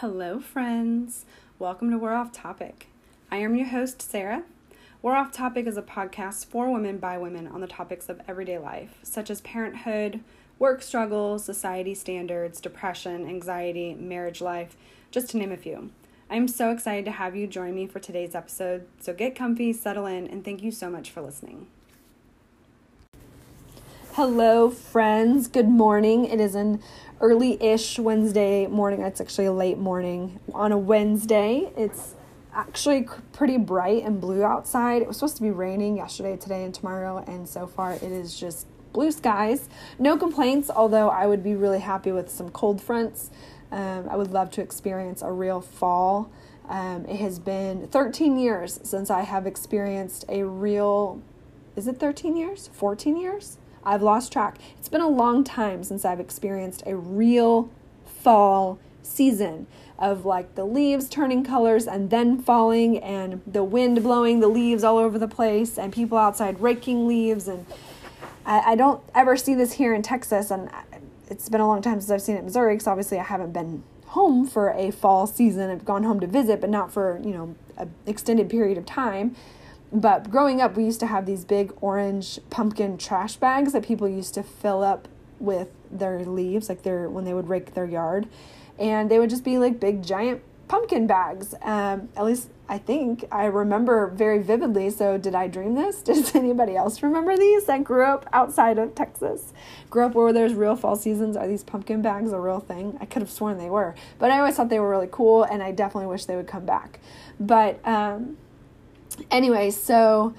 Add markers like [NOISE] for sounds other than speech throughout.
Hello, friends. Welcome to We're Off Topic. I am your host, Sarah. We're Off Topic is a podcast for women by women on the topics of everyday life, such as parenthood, work struggles, society standards, depression, anxiety, marriage life, just to name a few. I'm so excited to have you join me for today's episode, so get comfy, settle in, and thank you so much for listening. Hello, friends. Good morning. It is an early ish Wednesday morning. It's actually a late morning on a Wednesday. It's actually pretty bright and blue outside. It was supposed to be raining yesterday, today, and tomorrow, and so far it is just blue skies. No complaints, although I would be really happy with some cold fronts. Um, I would love to experience a real fall. Um, it has been 13 years since I have experienced a real, is it 13 years? 14 years? I've lost track. It's been a long time since I've experienced a real fall season of like the leaves turning colors and then falling and the wind blowing the leaves all over the place and people outside raking leaves and I, I don't ever see this here in Texas and it's been a long time since I've seen it in Missouri because obviously I haven't been home for a fall season. I've gone home to visit, but not for, you know, an extended period of time but growing up, we used to have these big orange pumpkin trash bags that people used to fill up with their leaves, like their when they would rake their yard, and they would just be like big giant pumpkin bags. Um, at least I think I remember very vividly. So did I dream this? [LAUGHS] Does anybody else remember these that grew up outside of Texas? Grew up where there's real fall seasons. Are these pumpkin bags a real thing? I could have sworn they were, but I always thought they were really cool, and I definitely wish they would come back. But um, anyway, so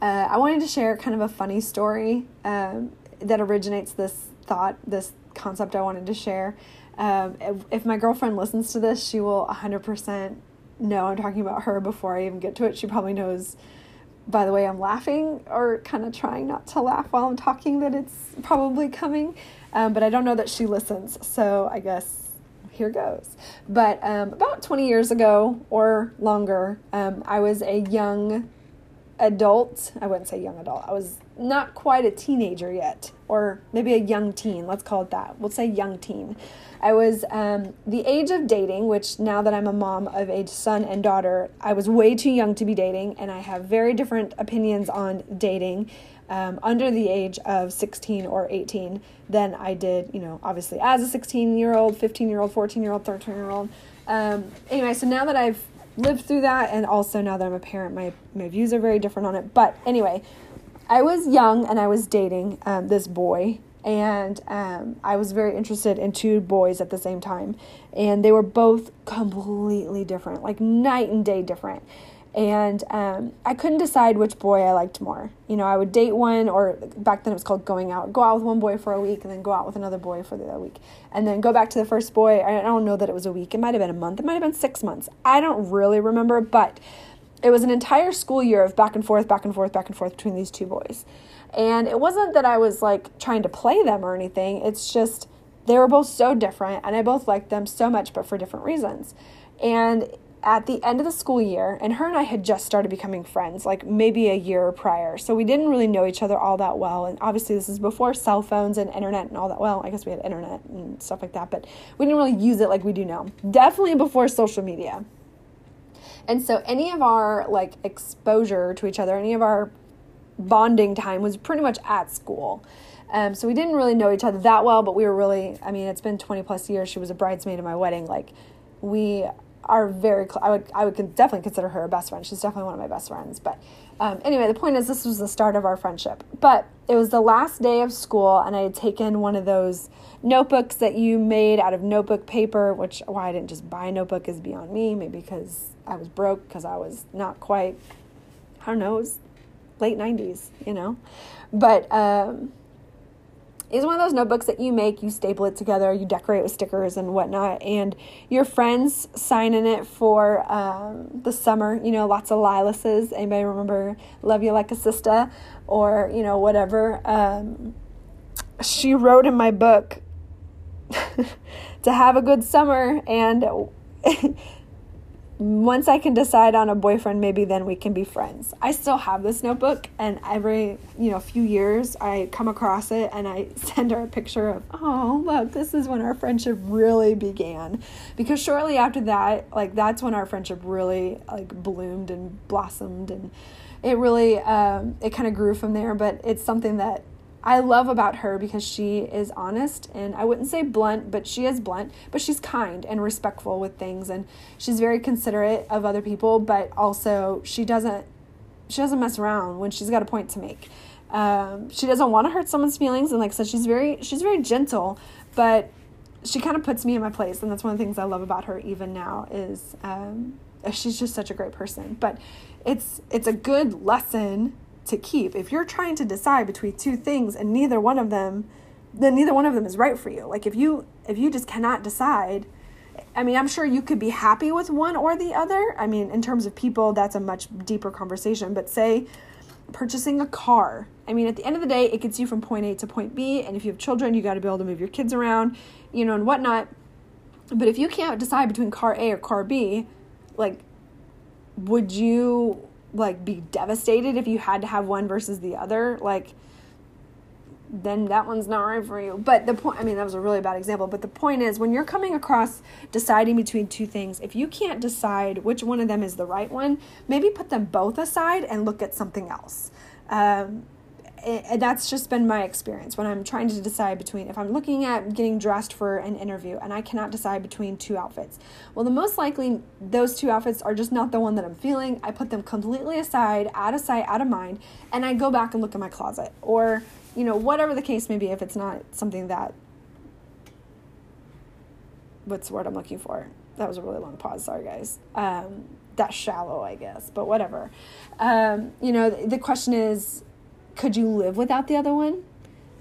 uh, I wanted to share kind of a funny story um, that originates this thought, this concept I wanted to share. Um, if, if, my girlfriend listens to this, she will 100% know I'm talking about her before I even get to it. She probably knows by the way I'm laughing or kind of trying not to laugh while I'm talking that it's probably coming. Um, but I don't know that she listens. So I guess here goes. But um, about 20 years ago or longer, um, I was a young adult. I wouldn't say young adult. I was not quite a teenager yet, or maybe a young teen. Let's call it that. We'll say young teen. I was um, the age of dating, which now that I'm a mom of a son and daughter, I was way too young to be dating, and I have very different opinions on dating um, under the age of 16 or 18 than I did, you know, obviously as a 16 year old, 15 year old, 14 year old, 13 year old. Um, anyway, so now that I've lived through that, and also now that I'm a parent, my, my views are very different on it. But anyway, I was young and I was dating um, this boy, and um, I was very interested in two boys at the same time, and they were both completely different, like night and day different and um, I couldn't decide which boy I liked more. You know, I would date one, or back then it was called going out. Go out with one boy for a week, and then go out with another boy for the other week, and then go back to the first boy. I don't know that it was a week. It might have been a month. It might have been six months. I don't really remember, but it was an entire school year of back and forth, back and forth, back and forth between these two boys. And it wasn't that I was like trying to play them or anything. It's just they were both so different, and I both liked them so much, but for different reasons. And at the end of the school year, and her and I had just started becoming friends, like maybe a year prior. So we didn't really know each other all that well. And obviously, this is before cell phones and internet and all that. Well, I guess we had internet and stuff like that, but we didn't really use it like we do now. Definitely before social media. And so, any of our like exposure to each other, any of our bonding time was pretty much at school. Um, so we didn't really know each other that well, but we were really, I mean, it's been 20 plus years. She was a bridesmaid at my wedding. Like, we are very I would I would definitely consider her a best friend. She's definitely one of my best friends. But um, anyway, the point is this was the start of our friendship. But it was the last day of school, and I had taken one of those notebooks that you made out of notebook paper. Which why I didn't just buy a notebook is beyond me. Maybe because I was broke because I was not quite I don't know. It was late '90s, you know. But um, is one of those notebooks that you make, you staple it together, you decorate with stickers and whatnot, and your friends sign in it for um, the summer. You know, lots of Lilases. Anybody remember "Love You Like a Sister" or you know whatever? Um, she wrote in my book [LAUGHS] to have a good summer and. [LAUGHS] once I can decide on a boyfriend, maybe then we can be friends. I still have this notebook, and every you know few years I come across it and I [LAUGHS] send her a picture of, oh look, this is when our friendship really began, because shortly after that, like that's when our friendship really like bloomed and blossomed, and it really um, it kind of grew from there. But it's something that I love about her because she is honest and I wouldn't say blunt, but she is blunt, but she's kind and respectful with things and she's very considerate of other people, but also she doesn't she doesn't mess around when she's got a point to make. Um, she doesn't want to hurt someone's feelings and like I said she's very she's very gentle, but she kind of puts me in my place and that's one of the things I love about her even now is um, she's just such a great person. But it's it's a good lesson to keep. If you're trying to decide between two things and neither one of them, then neither one of them is right for you. Like if you if you just cannot decide, I mean, I'm sure you could be happy with one or the other. I mean, in terms of people, that's a much deeper conversation. But say purchasing a car. I mean, at the end of the day, it gets you from point A to point B. And if you have children, you got to be able to move your kids around, you know, and whatnot. But if you can't decide between car A or car B, like, would you like be devastated if you had to have one versus the other like then that one's not right for you. But the point i mean that was a really bad example but the point is when you're coming across deciding between two things if you can't decide which one of them is the right one maybe put them both aside and look at something else. Um, and that's just been my experience when I'm trying to decide between if I'm looking at getting dressed for an interview and I cannot decide between two outfits. Well, the most likely those two outfits are just not the one that I'm feeling. I put them completely aside, out of sight, out of mind, and I go back and look in my closet or, you know, whatever the case may be if it's not something that what's the word I'm looking for? That was a really long pause. Sorry, guys. Um, that's shallow, I guess, but whatever. Um, you know, the question is could you live without the other one?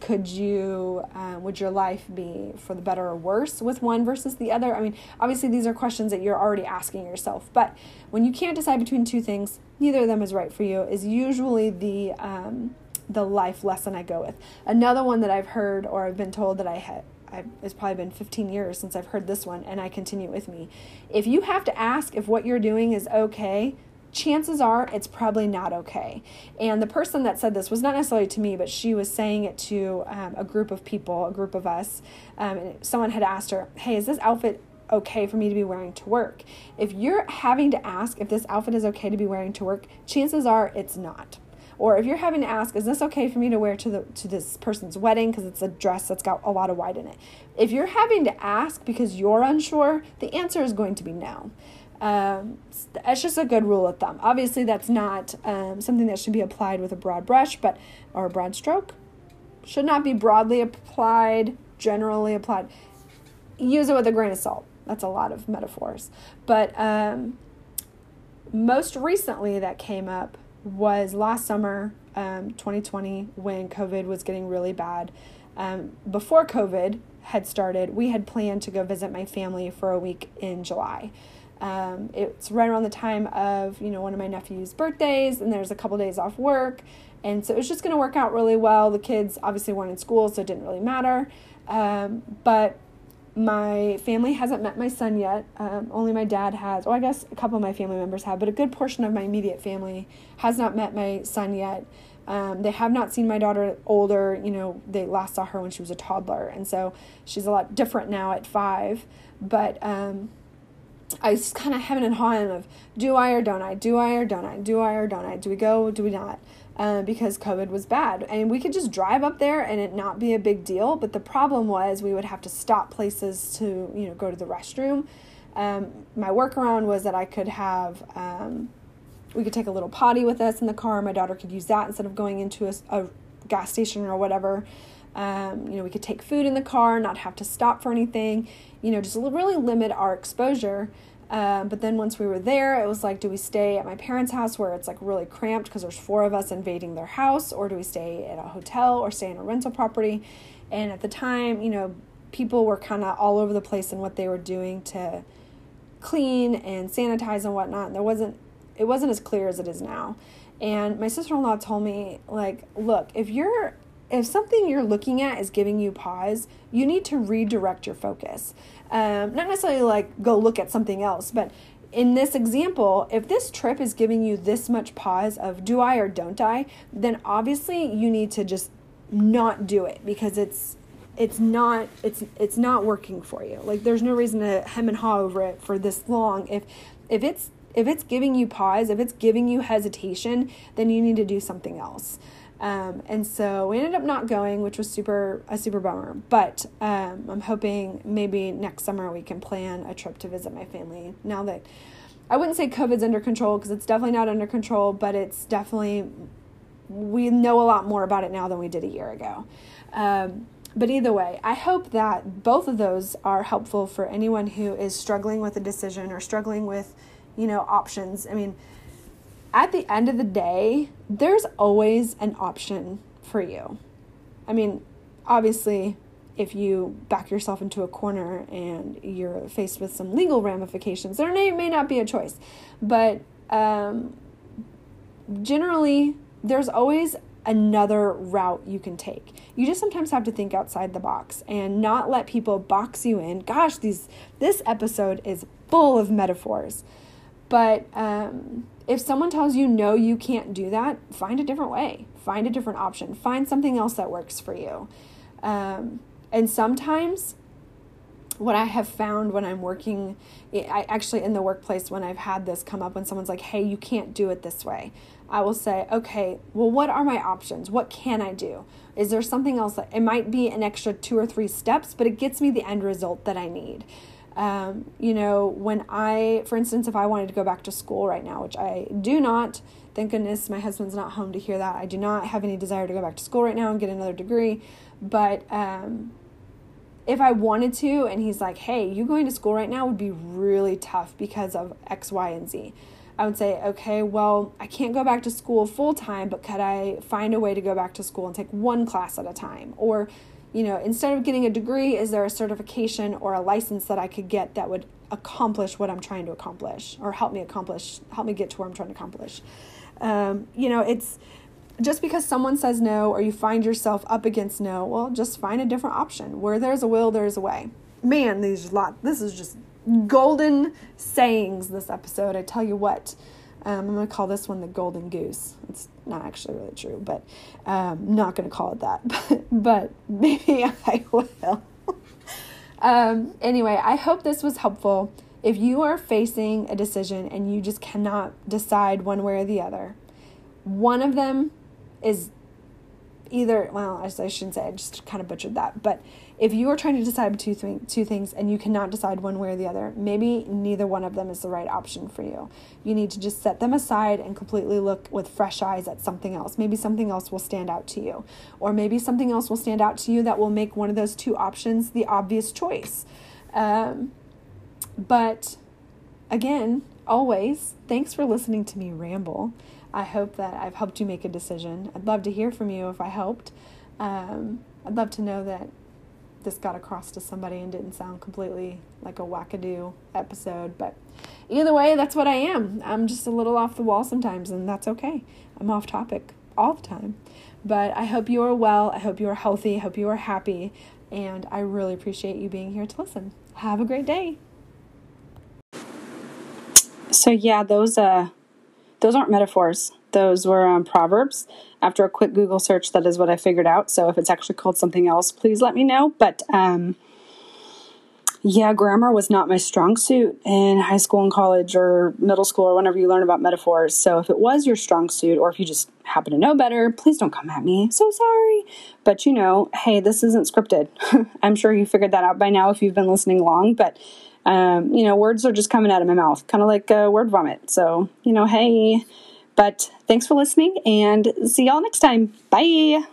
Could you, um, would your life be for the better or worse with one versus the other? I mean, obviously, these are questions that you're already asking yourself, but when you can't decide between two things, neither of them is right for you, is usually the, um, the life lesson I go with. Another one that I've heard or I've been told that I had I've, it's probably been 15 years since I've heard this one, and I continue with me. If you have to ask if what you're doing is okay, chances are it's probably not okay. And the person that said this was not necessarily to me, but she was saying it to um, a group of people, a group of us. Um, and someone had asked her, Hey, is this outfit okay for me to be wearing to work? If you're having to ask if this outfit is okay to be wearing to work, chances are it's not. Or if you're having to ask, is this okay for me to wear to the to this person's wedding because it's a dress that's got a lot of white in it? If you're having to ask because you're unsure, the answer is going to be no. Um, it's just a good rule of thumb. Obviously, that's not um, something that should be applied with a broad brush, but or a broad stroke should not be broadly applied, generally applied. Use it with a grain of salt. That's a lot of metaphors. But um, most recently, that came up was last summer, um, 2020, when COVID was getting really bad. Um, before COVID had started, we had planned to go visit my family for a week in July. Um, it's right around the time of you know one of my nephew's birthdays, and there's a couple days off work, and so it was just going to work out really well. The kids obviously weren't in school, so it didn't really matter. Um, but my family hasn't met my son yet. Um, only my dad has. Well, I guess a couple of my family members have, but a good portion of my immediate family has not met my son yet. Um, they have not seen my daughter older. You know, they last saw her when she was a toddler, and so she's a lot different now at five. But um, I was kind of having and hawing of do I or don't I, do I or don't I, do I or don't I, do we go, do we not? Uh, because COVID was bad. And we could just drive up there and it not be a big deal. But the problem was we would have to stop places to, you know, go to the restroom. Um, my workaround was that I could have, um, we could take a little potty with us in the car. My daughter could use that instead of going into a, a gas station or whatever. Um, you know, we could take food in the car, not have to stop for anything, you know, just really limit our exposure. Um, but then once we were there, it was like, do we stay at my parents' house where it's like really cramped because there's four of us invading their house, or do we stay at a hotel or stay in a rental property? And at the time, you know, people were kind of all over the place in what they were doing to clean and sanitize and whatnot. And there wasn't, it wasn't as clear as it is now. And my sister in law told me, like, look, if you're if something you're looking at is giving you pause, you need to redirect your focus. Um, not necessarily like go look at something else, but in this example, if this trip is giving you this much pause of do I or don't I, then obviously you need to just not do it because it's it's not it's it's not working for you. Like there's no reason to hem and haw over it for this long. If if it's if it's giving you pause, if it's giving you hesitation, then you need to do something else. Um, and so we ended up not going, which was super a super bummer. But um, I'm hoping maybe next summer we can plan a trip to visit my family. Now that I wouldn't say COVID's under control because it's definitely not under control, but it's definitely we know a lot more about it now than we did a year ago. Um, but either way, I hope that both of those are helpful for anyone who is struggling with a decision or struggling with, you know, options. I mean at the end of the day, there's always an option for you. I mean, obviously, if you back yourself into a corner and you're faced with some legal ramifications, there may, may not be a choice. But um, generally, there's always another route you can take. You just sometimes have to think outside the box and not let people box you in. Gosh, these this episode is full of metaphors. But um, if someone tells you no, you can't do that, find a different way, find a different option, find something else that works for you. Um, and sometimes, what I have found when I'm working, I actually in the workplace, when I've had this come up, when someone's like, hey, you can't do it this way, I will say, okay, well, what are my options? What can I do? Is there something else that it might be an extra two or three steps, but it gets me the end result that I need? Um, you know, when I, for instance, if I wanted to go back to school right now, which I do not, thank goodness my husband's not home to hear that. I do not have any desire to go back to school right now and get another degree. But um, if I wanted to, and he's like, hey, you going to school right now would be really tough because of X, Y, and Z. I would say, okay, well, I can't go back to school full time, but could I find a way to go back to school and take one class at a time? Or you know, instead of getting a degree, is there a certification or a license that I could get that would accomplish what I'm trying to accomplish or help me accomplish, help me get to where I'm trying to accomplish? Um, you know, it's just because someone says no or you find yourself up against no, well, just find a different option. Where there's a will, there's a way. Man, these lot. This is just golden sayings. This episode, I tell you what. Um, I'm going to call this one the golden goose. It's not actually really true, but um, not going to call it that. [LAUGHS] But, maybe [LAUGHS] I will. um, anyway, I hope this was helpful. If you are facing a decision and you just cannot decide one way or the other, one of them is either, well, I shouldn't say, I just kind of butchered that, but if you are trying to decide two, th- two things and you cannot decide one way or the other, maybe neither one of them is the right option for you. You need to just set them aside and completely look with fresh eyes at something else. Maybe something else will stand out to you, or maybe something else will stand out to you that will make one of those two options the obvious choice. Um, but again, always, thanks for listening to me ramble. I hope that I've helped you make a decision. I'd love to hear from you if I helped. Um, I'd love to know that this got across to somebody and didn't sound completely like a wackadoo episode. But either way, that's what I am. I'm just a little off the wall sometimes, and that's okay. I'm off topic all the time. But I hope you are well. I hope you are healthy. I hope you are happy. And I really appreciate you being here to listen. Have a great day. So yeah, those uh those aren't metaphors. Those were um, proverbs after a quick Google search, that is what I figured out. So if it's actually called something else, please let me know. But um, yeah, grammar was not my strong suit in high school and college or middle school or whenever you learn about metaphors. So if it was your strong suit or if you just happen to know better, please don't come at me. So sorry. But you know, hey, this isn't scripted. [LAUGHS] I'm sure you figured that out by now if you've been listening long. But um, you know, words are just coming out of my mouth, kind of like a word vomit. So, you know, hey, but thanks for listening and see y'all next time. Bye.